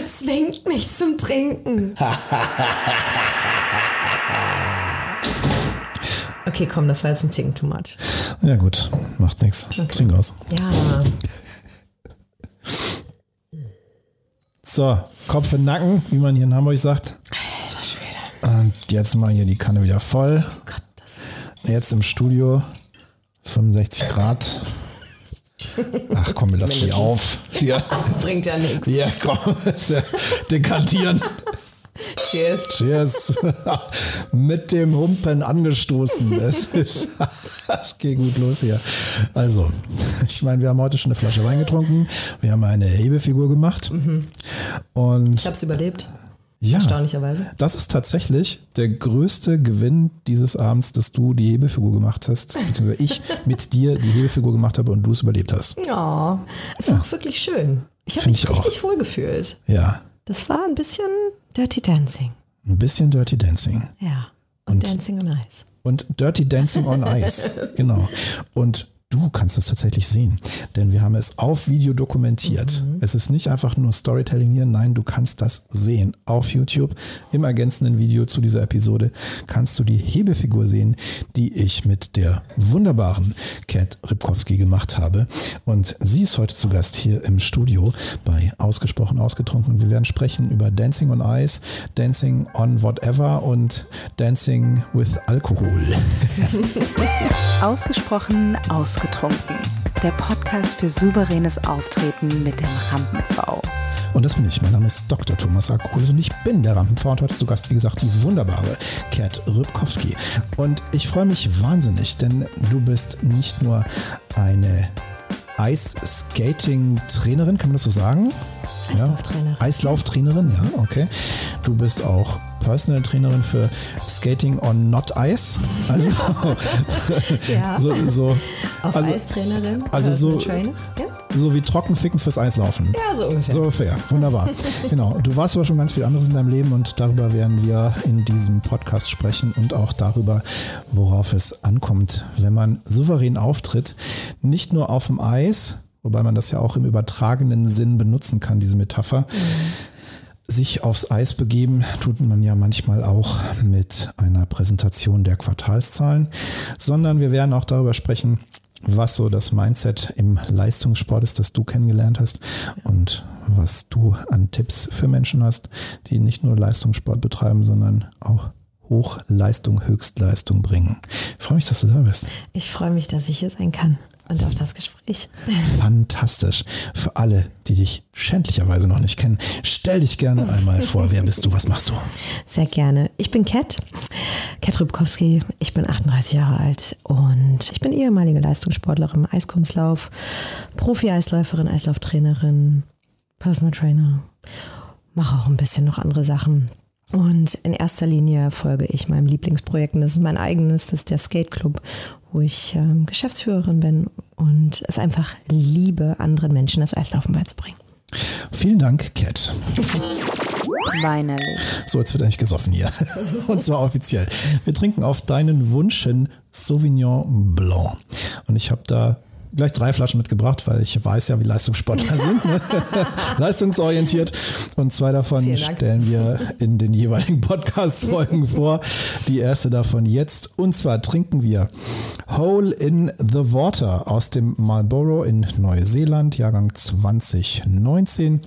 Zwingt mich zum Trinken. Okay, komm, das war jetzt ein Ticken too much. Ja gut, macht nichts. Trink aus. Ja. So, Kopf in Nacken, wie man hier in Hamburg sagt. Alter Schwede. Und jetzt mal hier die Kanne wieder voll. Oh Gott, das Jetzt im Studio 65 Grad. Ach komm, wir lassen die auf. Hier, bringt ja nichts. hier, komm. Dekantieren. Cheers. Cheers. Mit dem Humpen angestoßen. Es, ist, es geht gut los hier. Also, ich meine, wir haben heute schon eine Flasche Wein getrunken. Wir haben eine Hebefigur gemacht. Und Ich hab's überlebt. Ja, Erstaunlicherweise. das ist tatsächlich der größte Gewinn dieses Abends, dass du die Hebefigur gemacht hast, beziehungsweise ich mit dir die Hebefigur gemacht habe und du es überlebt hast. Ja, es war auch wirklich schön. Ich habe mich ich auch. richtig wohl gefühlt. Ja, Das war ein bisschen Dirty Dancing. ein bisschen Dirty Dancing. Ja. Und, Und- Dancing on Ice. Und Dirty Dancing on Ice. genau. Und du kannst es tatsächlich sehen, denn wir haben es auf Video dokumentiert. Es ist nicht einfach nur Storytelling hier, nein, du kannst das sehen. Auf YouTube, im ergänzenden Video zu dieser Episode, kannst du die Hebefigur sehen, die ich mit der wunderbaren Kat Ripkowski gemacht habe. Und sie ist heute zu Gast hier im Studio bei Ausgesprochen Ausgetrunken. Wir werden sprechen über Dancing on Ice, Dancing on Whatever und Dancing with Alkohol. Ausgesprochen ausgetrunken. Der Podcast für souveränes Auftreten mit dem Rampen-V. Und das bin ich. Mein Name ist Dr. Thomas Akokulis und ich bin der Rampenfrau und heute zu Gast, wie gesagt, die wunderbare Kat Rybkowski. Und ich freue mich wahnsinnig, denn du bist nicht nur eine Ice-Skating-Trainerin, kann man das so sagen? Eislauftrainerin. Ja. Eislauftrainerin, ja, okay. Du bist auch Personal Trainerin für Skating on Not Ice. Also, Ja. so, so, Auf also, Eistrainerin. also so- Trainer. Ja? so wie Trockenficken fürs Eislaufen. ja, so ungefähr. So ungefähr. Wunderbar. genau. Du warst aber schon ganz viel anderes in deinem Leben und darüber werden wir in diesem Podcast sprechen und auch darüber, worauf es ankommt, wenn man souverän auftritt. Nicht nur auf dem Eis, wobei man das ja auch im übertragenen Sinn benutzen kann, diese Metapher. Sich aufs Eis begeben tut man ja manchmal auch mit einer Präsentation der Quartalszahlen, sondern wir werden auch darüber sprechen, was so das Mindset im Leistungssport ist, das du kennengelernt hast und was du an Tipps für Menschen hast, die nicht nur Leistungssport betreiben, sondern auch Hochleistung, Höchstleistung bringen. Ich freue mich, dass du da bist. Ich freue mich, dass ich hier sein kann und auf das Gespräch. Fantastisch. Für alle, die dich schändlicherweise noch nicht kennen, stell dich gerne einmal vor. Wer bist du? Was machst du? Sehr gerne. Ich bin Kat, Kat Rybkowski. Ich bin 38 Jahre alt und ich bin ehemalige Leistungssportlerin, Eiskunstlauf, Profi-Eisläuferin, Eislauftrainerin, Personal Trainer. Mache auch ein bisschen noch andere Sachen. Und in erster Linie folge ich meinem Lieblingsprojekt. Und das ist mein eigenes, das ist der Skate Club, wo ich ähm, Geschäftsführerin bin und es einfach liebe, anderen Menschen das Eislaufen beizubringen. Vielen Dank, Kat. Weinerlich. So, jetzt wird eigentlich gesoffen hier. Und zwar offiziell. Wir trinken auf deinen Wunsch hin Sauvignon Blanc. Und ich habe da gleich drei Flaschen mitgebracht, weil ich weiß ja, wie Leistungssportler sind. Ne? Leistungsorientiert. Und zwei davon stellen wir in den jeweiligen Podcast-Folgen vor. Die erste davon jetzt. Und zwar trinken wir Hole in the Water aus dem Marlborough in Neuseeland, Jahrgang 2019.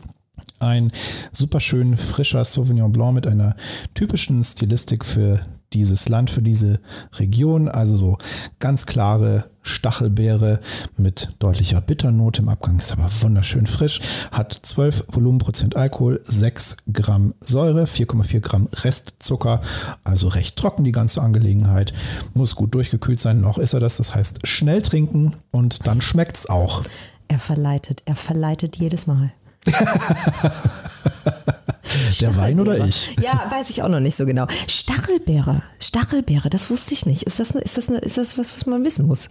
Ein super schön frischer Sauvignon Blanc mit einer typischen Stilistik für dieses Land, für diese Region. Also so ganz klare Stachelbeere mit deutlicher Bitternote im Abgang. Ist aber wunderschön frisch. Hat 12 Volumenprozent Alkohol, 6 Gramm Säure, 4,4 Gramm Restzucker. Also recht trocken die ganze Angelegenheit. Muss gut durchgekühlt sein. Noch ist er das. Das heißt schnell trinken und dann schmeckt's auch. Er verleitet, er verleitet jedes Mal. Der Wein oder ich? Ja, weiß ich auch noch nicht so genau. Stachelbeere, Stachelbeere, das wusste ich nicht. Ist das, ist das, ist das was, was man wissen muss?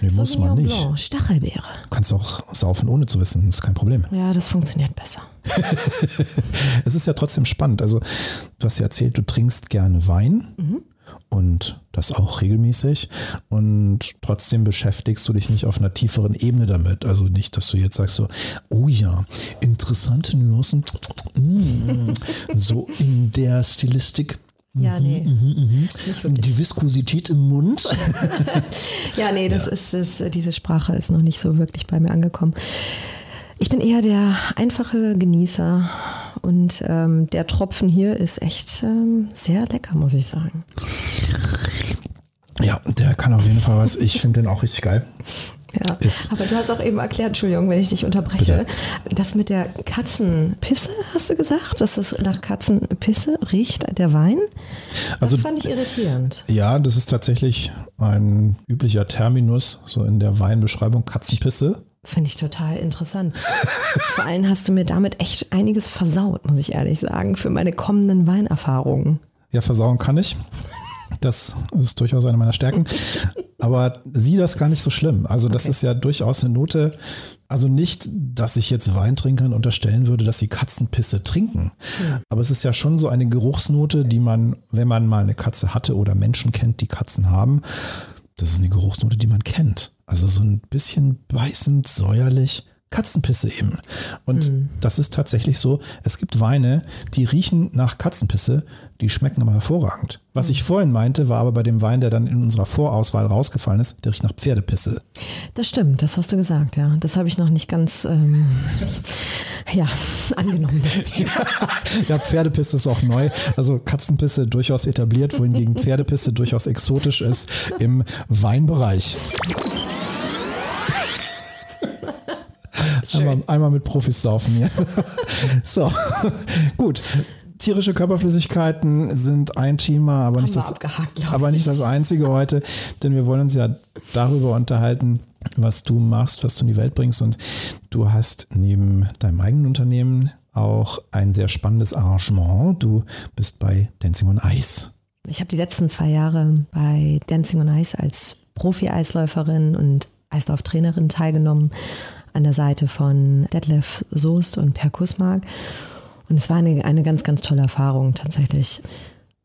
Nee, muss man nicht. Blanc, Stachelbeere. Kannst auch saufen, ohne zu wissen, ist kein Problem. Ja, das funktioniert besser. Es ist ja trotzdem spannend. Also, du hast ja erzählt, du trinkst gerne Wein. Und das auch regelmäßig und trotzdem beschäftigst du dich nicht auf einer tieferen Ebene damit. Also nicht, dass du jetzt sagst so, oh ja, interessante Nuancen, mm, so in der Stilistik. Ja, nee. Mhm, mhm. Die Viskosität im Mund. ja, nee, das ja. ist, ist, diese Sprache ist noch nicht so wirklich bei mir angekommen. Ich bin eher der einfache Genießer und ähm, der Tropfen hier ist echt ähm, sehr lecker, muss ich sagen. Ja, der kann auf jeden Fall was. Ich finde den auch richtig geil. Ja, ist aber du hast auch eben erklärt, Entschuldigung, wenn ich dich unterbreche, bitte. das mit der Katzenpisse, hast du gesagt, dass es nach Katzenpisse riecht, der Wein? Das also, fand ich irritierend. Ja, das ist tatsächlich ein üblicher Terminus, so in der Weinbeschreibung, Katzenpisse. Finde ich total interessant. Vor allem hast du mir damit echt einiges versaut, muss ich ehrlich sagen, für meine kommenden Weinerfahrungen. Ja, versauen kann ich. Das ist durchaus eine meiner Stärken. Aber sieh das gar nicht so schlimm. Also, das okay. ist ja durchaus eine Note. Also nicht, dass ich jetzt Weintrinkern unterstellen würde, dass sie Katzenpisse trinken. Ja. Aber es ist ja schon so eine Geruchsnote, die man, wenn man mal eine Katze hatte oder Menschen kennt, die Katzen haben, das ist eine Geruchsnote, die man kennt. Also so ein bisschen beißend, säuerlich. Katzenpisse eben. Und mhm. das ist tatsächlich so. Es gibt Weine, die riechen nach Katzenpisse, die schmecken aber hervorragend. Was mhm. ich vorhin meinte, war aber bei dem Wein, der dann in unserer Vorauswahl rausgefallen ist, der riecht nach Pferdepisse. Das stimmt, das hast du gesagt, ja. Das habe ich noch nicht ganz ähm, ja, angenommen. ja, Pferdepisse ist auch neu. Also Katzenpisse durchaus etabliert, wohingegen Pferdepisse durchaus exotisch ist im Weinbereich. Einmal, einmal, mit Profis saufen hier. so, gut. Tierische Körperflüssigkeiten sind ein Thema, aber, nicht das, aber nicht das einzige heute, denn wir wollen uns ja darüber unterhalten, was du machst, was du in die Welt bringst. Und du hast neben deinem eigenen Unternehmen auch ein sehr spannendes Arrangement. Du bist bei Dancing on Ice. Ich habe die letzten zwei Jahre bei Dancing on Ice als Profi-Eisläuferin und Eislauftrainerin teilgenommen, an der Seite von Detlef Soest und Per Kusmark. Und es war eine, eine ganz, ganz tolle Erfahrung tatsächlich.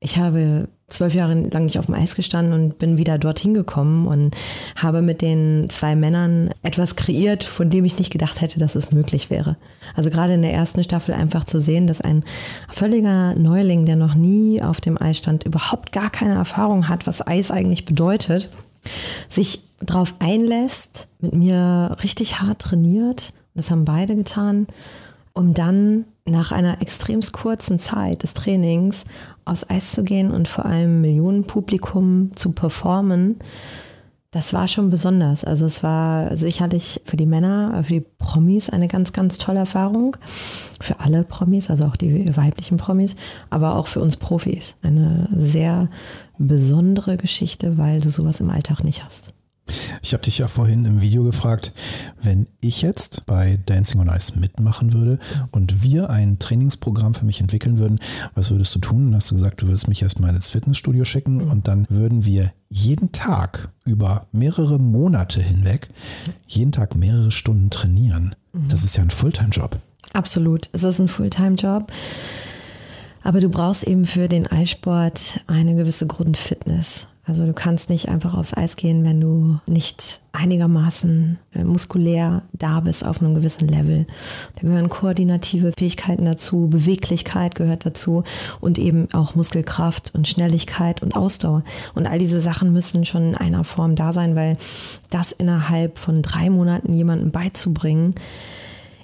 Ich habe zwölf Jahre lang nicht auf dem Eis gestanden und bin wieder dorthin gekommen und habe mit den zwei Männern etwas kreiert, von dem ich nicht gedacht hätte, dass es möglich wäre. Also gerade in der ersten Staffel einfach zu sehen, dass ein völliger Neuling, der noch nie auf dem Eis stand, überhaupt gar keine Erfahrung hat, was Eis eigentlich bedeutet, sich darauf einlässt, mit mir richtig hart trainiert, das haben beide getan, um dann nach einer extremst kurzen Zeit des Trainings aus Eis zu gehen und vor allem Millionenpublikum zu performen, das war schon besonders. Also es war sicherlich für die Männer, für die Promis eine ganz, ganz tolle Erfahrung. Für alle Promis, also auch die weiblichen Promis, aber auch für uns Profis. Eine sehr besondere Geschichte, weil du sowas im Alltag nicht hast. Ich habe dich ja vorhin im Video gefragt, wenn ich jetzt bei Dancing on Ice mitmachen würde und wir ein Trainingsprogramm für mich entwickeln würden, was würdest du tun? Dann hast du gesagt, du würdest mich erstmal ins Fitnessstudio schicken und dann würden wir jeden Tag über mehrere Monate hinweg, jeden Tag mehrere Stunden trainieren. Das ist ja ein Fulltime-Job. Absolut, es ist ein Fulltime-Job. Aber du brauchst eben für den Eissport eine gewisse Grundfitness. Also du kannst nicht einfach aufs Eis gehen, wenn du nicht einigermaßen äh, muskulär da bist auf einem gewissen Level. Da gehören koordinative Fähigkeiten dazu, Beweglichkeit gehört dazu und eben auch Muskelkraft und Schnelligkeit und Ausdauer. Und all diese Sachen müssen schon in einer Form da sein, weil das innerhalb von drei Monaten jemandem beizubringen,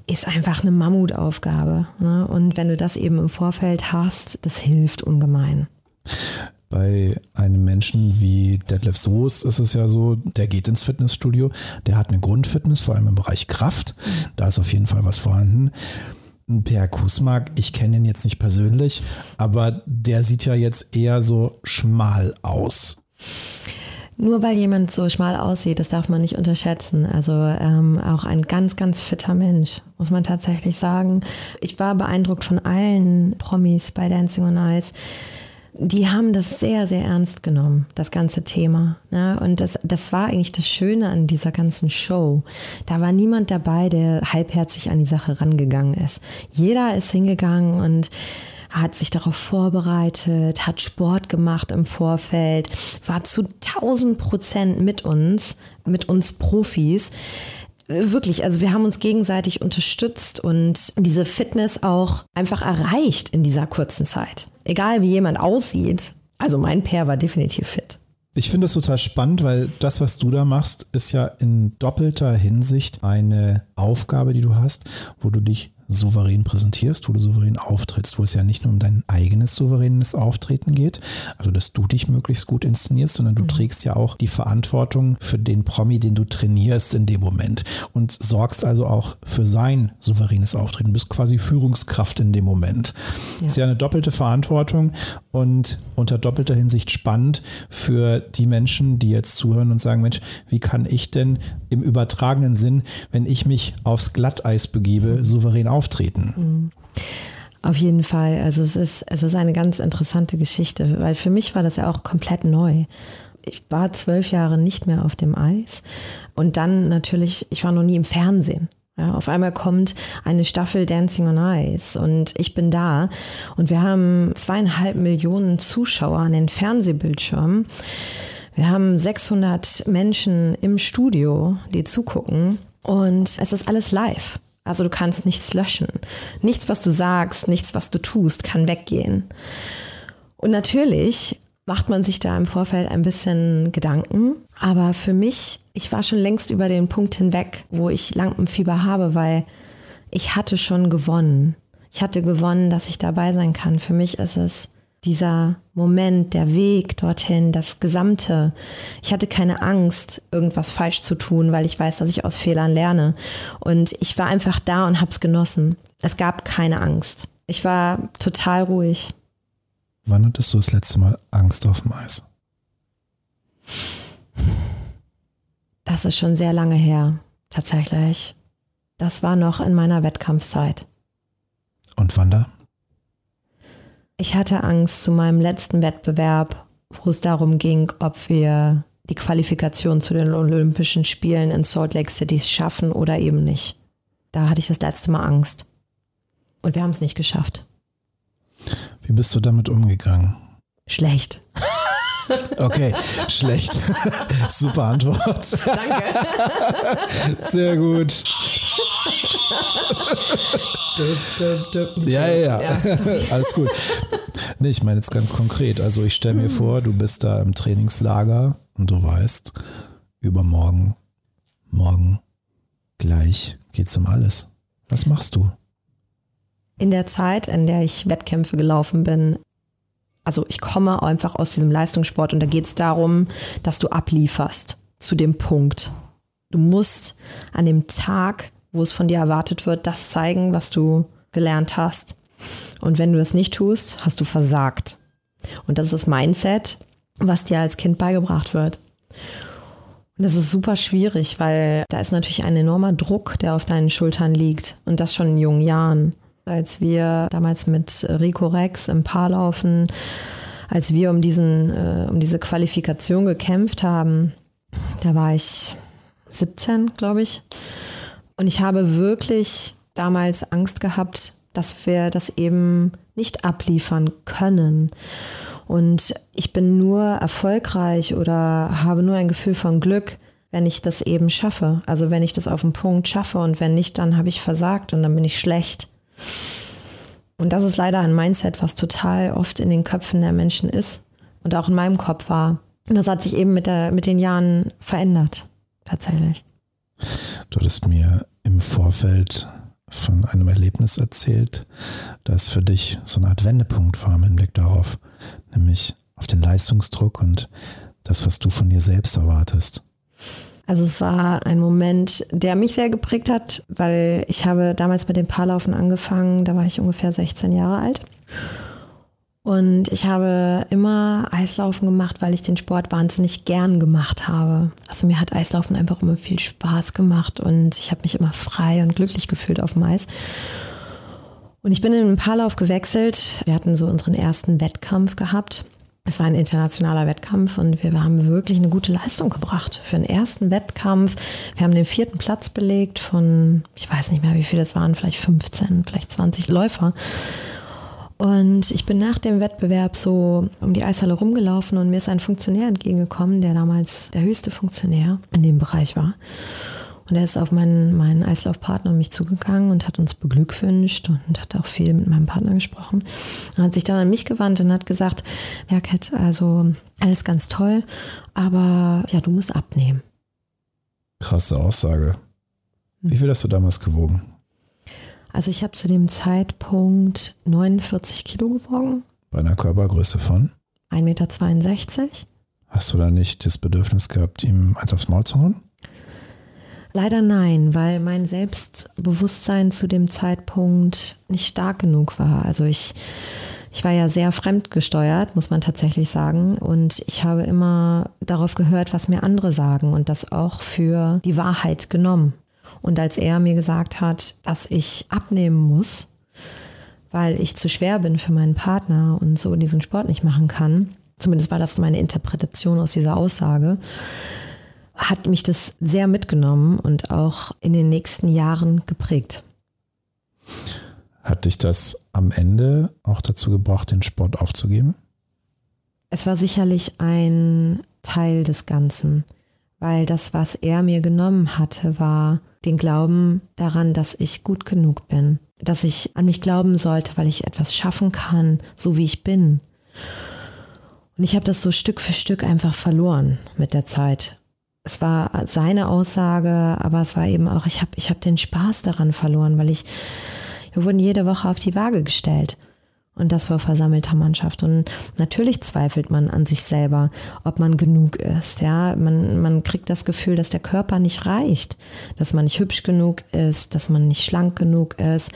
ist einfach eine Mammutaufgabe. Ne? Und wenn du das eben im Vorfeld hast, das hilft ungemein bei einem Menschen wie Detlef Soos ist es ja so, der geht ins Fitnessstudio, der hat eine Grundfitness, vor allem im Bereich Kraft. Da ist auf jeden Fall was vorhanden. Per Kusmark, ich kenne ihn jetzt nicht persönlich, aber der sieht ja jetzt eher so schmal aus. Nur weil jemand so schmal aussieht, das darf man nicht unterschätzen. Also ähm, auch ein ganz, ganz fitter Mensch, muss man tatsächlich sagen. Ich war beeindruckt von allen Promis bei Dancing on Ice die haben das sehr, sehr ernst genommen, das ganze Thema. Ne? Und das, das war eigentlich das Schöne an dieser ganzen Show. Da war niemand dabei, der halbherzig an die Sache rangegangen ist. Jeder ist hingegangen und hat sich darauf vorbereitet, hat Sport gemacht im Vorfeld, war zu 1000 Prozent mit uns, mit uns Profis. Wirklich, also wir haben uns gegenseitig unterstützt und diese Fitness auch einfach erreicht in dieser kurzen Zeit. Egal wie jemand aussieht. Also mein Pair war definitiv fit. Ich finde das total spannend, weil das, was du da machst, ist ja in doppelter Hinsicht eine Aufgabe, die du hast, wo du dich souverän präsentierst, wo du souverän auftrittst, wo es ja nicht nur um dein eigenes souveränes Auftreten geht, also dass du dich möglichst gut inszenierst, sondern du mhm. trägst ja auch die Verantwortung für den Promi, den du trainierst in dem Moment und sorgst also auch für sein souveränes Auftreten, du bist quasi Führungskraft in dem Moment. Ja. Ist ja eine doppelte Verantwortung und unter doppelter Hinsicht spannend für die Menschen, die jetzt zuhören und sagen, Mensch, wie kann ich denn im übertragenen Sinn, wenn ich mich aufs Glatteis begebe, souverän auftreten. Mhm. Auf jeden Fall. Also es ist, es ist eine ganz interessante Geschichte, weil für mich war das ja auch komplett neu. Ich war zwölf Jahre nicht mehr auf dem Eis und dann natürlich, ich war noch nie im Fernsehen. Ja, auf einmal kommt eine Staffel Dancing on Ice und ich bin da und wir haben zweieinhalb Millionen Zuschauer an den Fernsehbildschirmen. Wir haben 600 Menschen im Studio, die zugucken und es ist alles live. Also du kannst nichts löschen. Nichts, was du sagst, nichts, was du tust, kann weggehen. Und natürlich macht man sich da im Vorfeld ein bisschen Gedanken. Aber für mich, ich war schon längst über den Punkt hinweg, wo ich Lampenfieber habe, weil ich hatte schon gewonnen. Ich hatte gewonnen, dass ich dabei sein kann. Für mich ist es dieser Moment, der Weg dorthin, das Gesamte. Ich hatte keine Angst, irgendwas falsch zu tun, weil ich weiß, dass ich aus Fehlern lerne. Und ich war einfach da und hab's genossen. Es gab keine Angst. Ich war total ruhig. Wann hattest du das letzte Mal Angst auf dem Eis? Das ist schon sehr lange her, tatsächlich. Das war noch in meiner Wettkampfzeit. Und wann da? Ich hatte Angst zu meinem letzten Wettbewerb, wo es darum ging, ob wir die Qualifikation zu den Olympischen Spielen in Salt Lake City schaffen oder eben nicht. Da hatte ich das letzte Mal Angst. Und wir haben es nicht geschafft. Wie bist du damit umgegangen? Schlecht. Okay, schlecht. Super Antwort. Danke. Sehr gut. Ja, ja, ja. Alles gut. Nee, ich meine jetzt ganz konkret. Also ich stelle mir vor, du bist da im Trainingslager und du weißt, übermorgen, morgen, gleich geht's um alles. Was machst du? In der Zeit, in der ich Wettkämpfe gelaufen bin, also ich komme einfach aus diesem Leistungssport und da geht es darum, dass du ablieferst zu dem Punkt. Du musst an dem Tag wo es von dir erwartet wird, das zeigen, was du gelernt hast. Und wenn du es nicht tust, hast du versagt. Und das ist das Mindset, was dir als Kind beigebracht wird. Und das ist super schwierig, weil da ist natürlich ein enormer Druck, der auf deinen Schultern liegt. Und das schon in jungen Jahren. Als wir damals mit Rico Rex im Paarlaufen, als wir um, diesen, äh, um diese Qualifikation gekämpft haben, da war ich 17, glaube ich. Und ich habe wirklich damals Angst gehabt, dass wir das eben nicht abliefern können. Und ich bin nur erfolgreich oder habe nur ein Gefühl von Glück, wenn ich das eben schaffe. Also wenn ich das auf den Punkt schaffe und wenn nicht, dann habe ich versagt und dann bin ich schlecht. Und das ist leider ein Mindset, was total oft in den Köpfen der Menschen ist und auch in meinem Kopf war. Und das hat sich eben mit, der, mit den Jahren verändert, tatsächlich. Du hattest mir im Vorfeld von einem Erlebnis erzählt, das für dich so eine Art Wendepunkt war im Hinblick darauf, nämlich auf den Leistungsdruck und das, was du von dir selbst erwartest. Also es war ein Moment, der mich sehr geprägt hat, weil ich habe damals mit dem Paarlaufen angefangen, da war ich ungefähr 16 Jahre alt. Und ich habe immer Eislaufen gemacht, weil ich den Sport wahnsinnig gern gemacht habe. Also mir hat Eislaufen einfach immer viel Spaß gemacht und ich habe mich immer frei und glücklich gefühlt auf dem Eis. Und ich bin in den Paarlauf gewechselt. Wir hatten so unseren ersten Wettkampf gehabt. Es war ein internationaler Wettkampf und wir haben wirklich eine gute Leistung gebracht für den ersten Wettkampf. Wir haben den vierten Platz belegt von, ich weiß nicht mehr, wie viele es waren, vielleicht 15, vielleicht 20 Läufer. Und ich bin nach dem Wettbewerb so um die Eishalle rumgelaufen und mir ist ein Funktionär entgegengekommen, der damals der höchste Funktionär in dem Bereich war. Und er ist auf meinen, meinen Eislaufpartner und mich zugegangen und hat uns beglückwünscht und hat auch viel mit meinem Partner gesprochen. Er hat sich dann an mich gewandt und hat gesagt, ja Kat, also alles ganz toll, aber ja, du musst abnehmen. Krasse Aussage. Wie viel hast du damals gewogen? Also ich habe zu dem Zeitpunkt 49 Kilo gewogen. Bei einer Körpergröße von? 1,62 Meter. Hast du da nicht das Bedürfnis gehabt, ihm eins aufs Maul zu hauen? Leider nein, weil mein Selbstbewusstsein zu dem Zeitpunkt nicht stark genug war. Also ich, ich war ja sehr fremdgesteuert, muss man tatsächlich sagen. Und ich habe immer darauf gehört, was mir andere sagen und das auch für die Wahrheit genommen. Und als er mir gesagt hat, dass ich abnehmen muss, weil ich zu schwer bin für meinen Partner und so diesen Sport nicht machen kann, zumindest war das meine Interpretation aus dieser Aussage, hat mich das sehr mitgenommen und auch in den nächsten Jahren geprägt. Hat dich das am Ende auch dazu gebracht, den Sport aufzugeben? Es war sicherlich ein Teil des Ganzen, weil das, was er mir genommen hatte, war den Glauben daran, dass ich gut genug bin, dass ich an mich glauben sollte, weil ich etwas schaffen kann, so wie ich bin. Und ich habe das so Stück für Stück einfach verloren mit der Zeit es war seine Aussage, aber es war eben auch, ich habe ich hab den Spaß daran verloren, weil ich, wir wurden jede Woche auf die Waage gestellt. Und das war versammelter Mannschaft. Und natürlich zweifelt man an sich selber, ob man genug ist. Ja, man, man kriegt das Gefühl, dass der Körper nicht reicht, dass man nicht hübsch genug ist, dass man nicht schlank genug ist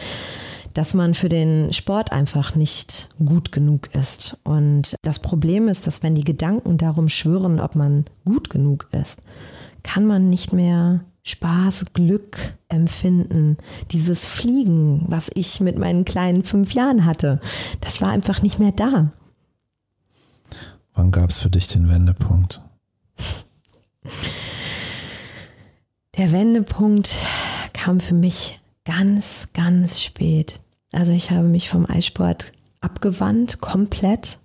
dass man für den Sport einfach nicht gut genug ist. Und das Problem ist, dass wenn die Gedanken darum schwören, ob man gut genug ist, kann man nicht mehr Spaß, Glück empfinden. Dieses Fliegen, was ich mit meinen kleinen fünf Jahren hatte, das war einfach nicht mehr da. Wann gab es für dich den Wendepunkt? Der Wendepunkt kam für mich ganz, ganz spät. Also ich habe mich vom Eissport abgewandt, komplett.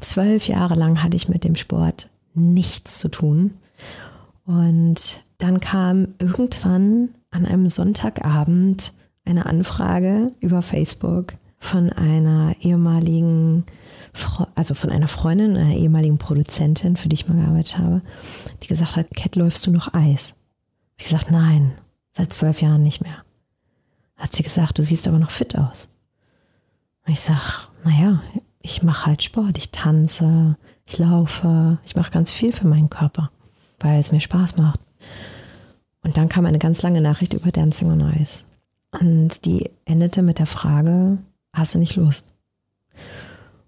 Zwölf Jahre lang hatte ich mit dem Sport nichts zu tun. Und dann kam irgendwann an einem Sonntagabend eine Anfrage über Facebook von einer ehemaligen, also von einer Freundin, einer ehemaligen Produzentin, für die ich mal gearbeitet habe, die gesagt hat, Cat, läufst du noch Eis? Ich gesagt, nein, seit zwölf Jahren nicht mehr hat sie gesagt, du siehst aber noch fit aus. ich sag, naja, ich mache halt Sport, ich tanze, ich laufe, ich mache ganz viel für meinen Körper, weil es mir Spaß macht. Und dann kam eine ganz lange Nachricht über Dancing on Ice. Und die endete mit der Frage, hast du nicht Lust?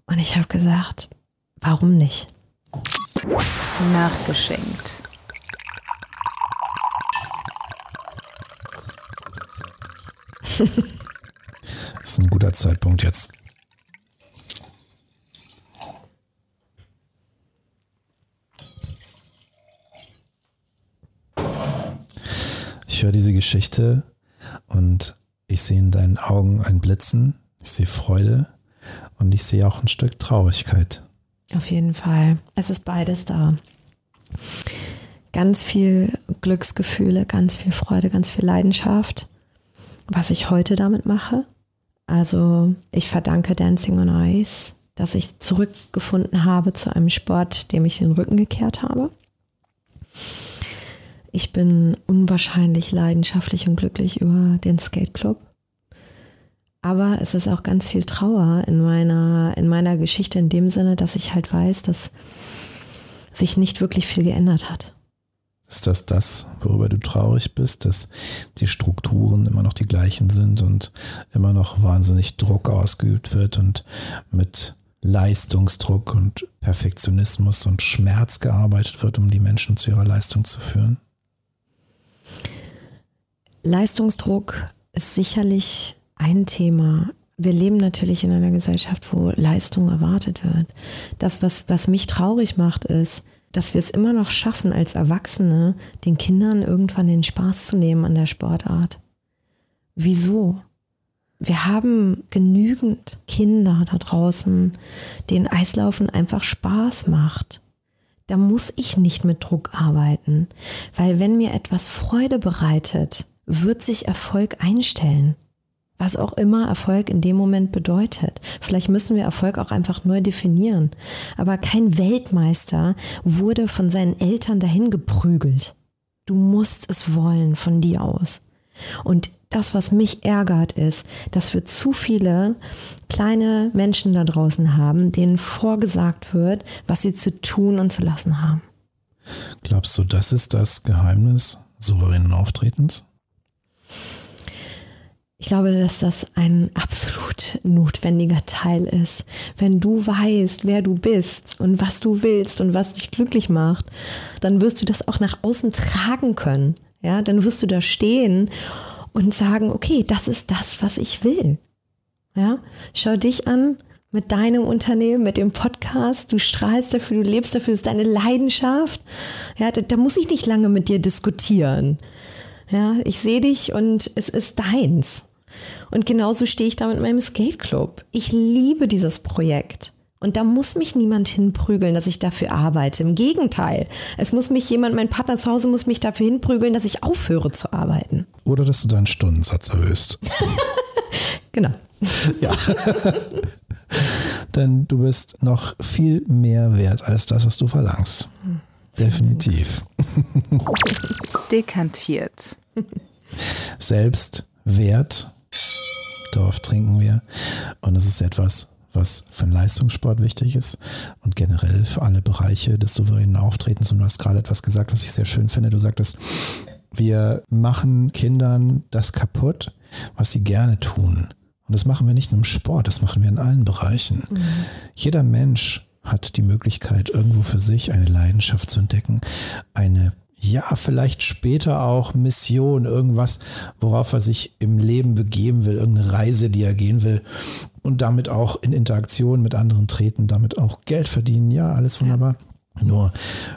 Und ich habe gesagt, warum nicht? Nachgeschenkt. das ist ein guter Zeitpunkt jetzt. Ich höre diese Geschichte und ich sehe in deinen Augen ein Blitzen, ich sehe Freude und ich sehe auch ein Stück Traurigkeit. Auf jeden Fall. Es ist beides da. Ganz viel Glücksgefühle, ganz viel Freude, ganz viel Leidenschaft was ich heute damit mache. Also ich verdanke Dancing on Ice, dass ich zurückgefunden habe zu einem Sport, dem ich den Rücken gekehrt habe. Ich bin unwahrscheinlich leidenschaftlich und glücklich über den Skate Club. Aber es ist auch ganz viel Trauer in meiner, in meiner Geschichte in dem Sinne, dass ich halt weiß, dass sich nicht wirklich viel geändert hat. Ist das das, worüber du traurig bist, dass die Strukturen immer noch die gleichen sind und immer noch wahnsinnig Druck ausgeübt wird und mit Leistungsdruck und Perfektionismus und Schmerz gearbeitet wird, um die Menschen zu ihrer Leistung zu führen? Leistungsdruck ist sicherlich ein Thema. Wir leben natürlich in einer Gesellschaft, wo Leistung erwartet wird. Das, was, was mich traurig macht, ist, dass wir es immer noch schaffen, als Erwachsene den Kindern irgendwann den Spaß zu nehmen an der Sportart. Wieso? Wir haben genügend Kinder da draußen, denen Eislaufen einfach Spaß macht. Da muss ich nicht mit Druck arbeiten, weil wenn mir etwas Freude bereitet, wird sich Erfolg einstellen. Was auch immer Erfolg in dem Moment bedeutet. Vielleicht müssen wir Erfolg auch einfach neu definieren. Aber kein Weltmeister wurde von seinen Eltern dahin geprügelt. Du musst es wollen von dir aus. Und das, was mich ärgert, ist, dass wir zu viele kleine Menschen da draußen haben, denen vorgesagt wird, was sie zu tun und zu lassen haben. Glaubst du, das ist das Geheimnis souveränen Auftretens? Ich glaube, dass das ein absolut notwendiger Teil ist. Wenn du weißt, wer du bist und was du willst und was dich glücklich macht, dann wirst du das auch nach außen tragen können. Ja, dann wirst du da stehen und sagen, okay, das ist das, was ich will. Ja, schau dich an mit deinem Unternehmen, mit dem Podcast. Du strahlst dafür, du lebst dafür, das ist deine Leidenschaft. Ja, da, da muss ich nicht lange mit dir diskutieren. Ja, ich sehe dich und es ist deins. Und genauso stehe ich da mit meinem Skate Club. Ich liebe dieses Projekt. Und da muss mich niemand hinprügeln, dass ich dafür arbeite. Im Gegenteil. Es muss mich jemand, mein Partner zu Hause muss mich dafür hinprügeln, dass ich aufhöre zu arbeiten. Oder dass du deinen Stundensatz erhöhst. genau. Ja. Denn du bist noch viel mehr wert als das, was du verlangst. Definitiv. Dekantiert. Selbstwert, darauf trinken wir. Und das ist etwas, was für den Leistungssport wichtig ist und generell für alle Bereiche des souveränen Auftretens. Und du hast gerade etwas gesagt, was ich sehr schön finde. Du sagtest, wir machen Kindern das kaputt, was sie gerne tun. Und das machen wir nicht nur im Sport, das machen wir in allen Bereichen. Mhm. Jeder Mensch hat die Möglichkeit, irgendwo für sich eine Leidenschaft zu entdecken, eine ja, vielleicht später auch Mission, irgendwas, worauf er sich im Leben begeben will, irgendeine Reise, die er gehen will und damit auch in Interaktion mit anderen treten, damit auch Geld verdienen. Ja, alles wunderbar. Ja. Nur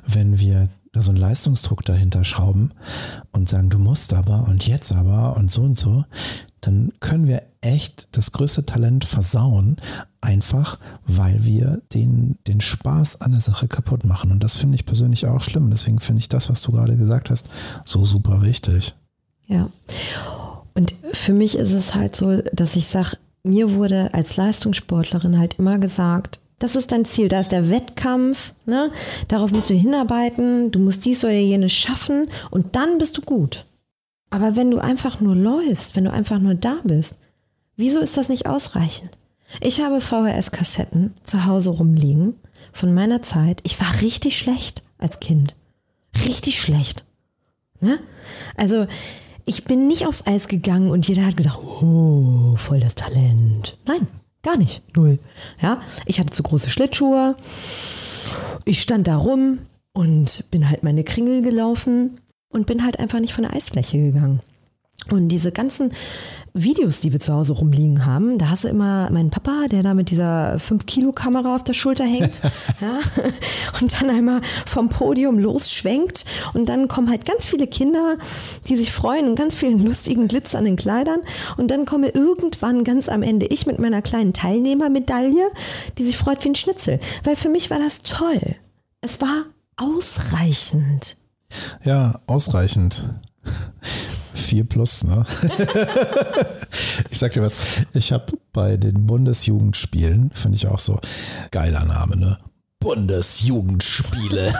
wenn wir da so einen Leistungsdruck dahinter schrauben und sagen, du musst aber und jetzt aber und so und so, dann können wir echt das größte Talent versauen, einfach weil wir den, den Spaß an der Sache kaputt machen. Und das finde ich persönlich auch schlimm. Deswegen finde ich das, was du gerade gesagt hast, so super wichtig. Ja. Und für mich ist es halt so, dass ich sage, mir wurde als Leistungssportlerin halt immer gesagt, das ist dein Ziel, da ist der Wettkampf, ne? darauf musst du hinarbeiten, du musst dies oder jenes schaffen und dann bist du gut. Aber wenn du einfach nur läufst, wenn du einfach nur da bist, wieso ist das nicht ausreichend? Ich habe VHS-Kassetten zu Hause rumliegen von meiner Zeit. Ich war richtig schlecht als Kind. Richtig schlecht. Ne? Also, ich bin nicht aufs Eis gegangen und jeder hat gedacht, oh, voll das Talent. Nein, gar nicht. Null. Ja, ich hatte zu große Schlittschuhe. Ich stand da rum und bin halt meine Kringel gelaufen und bin halt einfach nicht von der Eisfläche gegangen. Und diese ganzen Videos, die wir zu Hause rumliegen haben, da hast du immer meinen Papa, der da mit dieser 5-Kilo-Kamera auf der Schulter hängt ja, und dann einmal vom Podium losschwenkt und dann kommen halt ganz viele Kinder, die sich freuen und ganz vielen lustigen Glitzer an den Kleidern und dann komme irgendwann ganz am Ende ich mit meiner kleinen Teilnehmermedaille, die sich freut wie ein Schnitzel, weil für mich war das toll. Es war ausreichend. Ja, ausreichend. Vier plus, ne? ich sag dir was, ich habe bei den Bundesjugendspielen, finde ich auch so, geiler Name, ne? Bundesjugendspiele.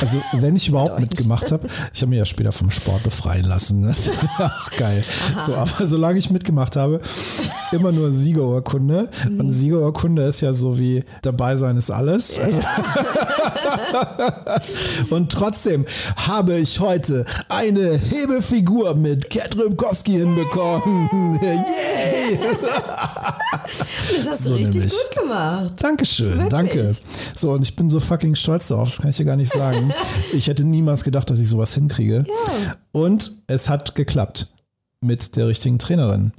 also, wenn ich überhaupt mitgemacht habe, ich habe mich ja später vom Sport befreien lassen. Ne? Ach, geil. So, aber solange ich mitgemacht habe, immer nur Siegerurkunde. Mhm. Und Siegerurkunde ist ja so wie dabei sein ist alles. Ja. Und trotzdem habe ich heute eine Hebefigur mit Kat Rybkowski hinbekommen. Yay! Das hast du so richtig nämlich. gut gemacht. Dankeschön, Wirklich? danke. So, und ich bin so fucking stolz darauf, das kann ich dir gar nicht sagen. Ich hätte niemals gedacht, dass ich sowas hinkriege. Ja. Und es hat geklappt mit der richtigen Trainerin.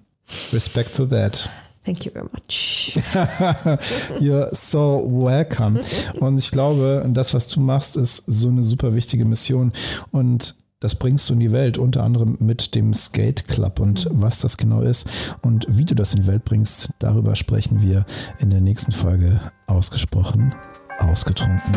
Respect to that. Thank you very much. You're so welcome. Und ich glaube, das, was du machst, ist so eine super wichtige Mission. Und das bringst du in die Welt, unter anderem mit dem Skate Club. Und was das genau ist und wie du das in die Welt bringst, darüber sprechen wir in der nächsten Folge ausgesprochen, ausgetrunken.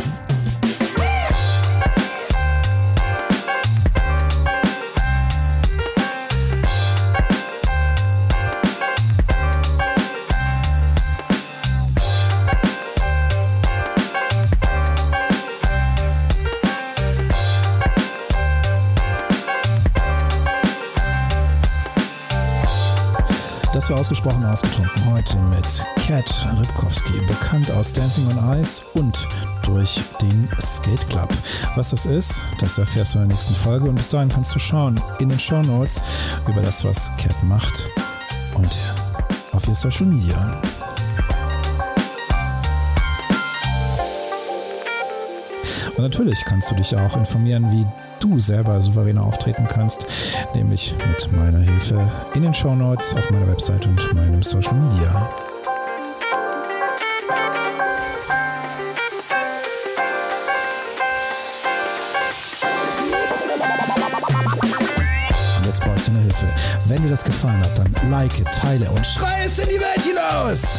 War ausgesprochen ausgetrunken heute mit Kat Rybkowski, bekannt aus Dancing on Ice und durch den Skate Club. Was das ist, das erfährst du in der nächsten Folge und bis dahin kannst du schauen in den Show Notes über das, was Kat macht und auf ihr Social Media. Und natürlich kannst du dich auch informieren, wie du selber souveräner auftreten kannst, nämlich mit meiner Hilfe in den Show Notes auf meiner Website und meinem Social Media. Jetzt brauche ich deine Hilfe. Wenn dir das gefallen hat, dann like, teile und schrei es in die Welt hinaus!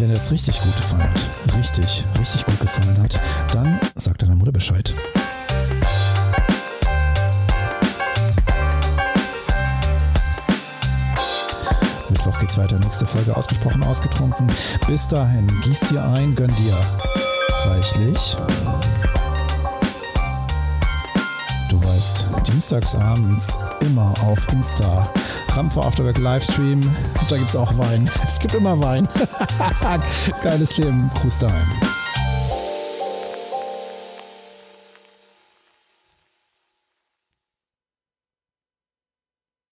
Wenn dir das richtig gut gefallen hat, richtig, richtig gut gefallen hat, dann sag deiner Mutter Bescheid. Mittwoch geht's weiter, nächste Folge ausgesprochen ausgetrunken. Bis dahin, gieß dir ein, gönn dir reichlich. Du weißt, dienstagsabends immer auf Insta. Rampfer Afterwork Livestream. Da gibt's auch Wein. Es gibt immer Wein. Geiles Leben. Gruß daheim.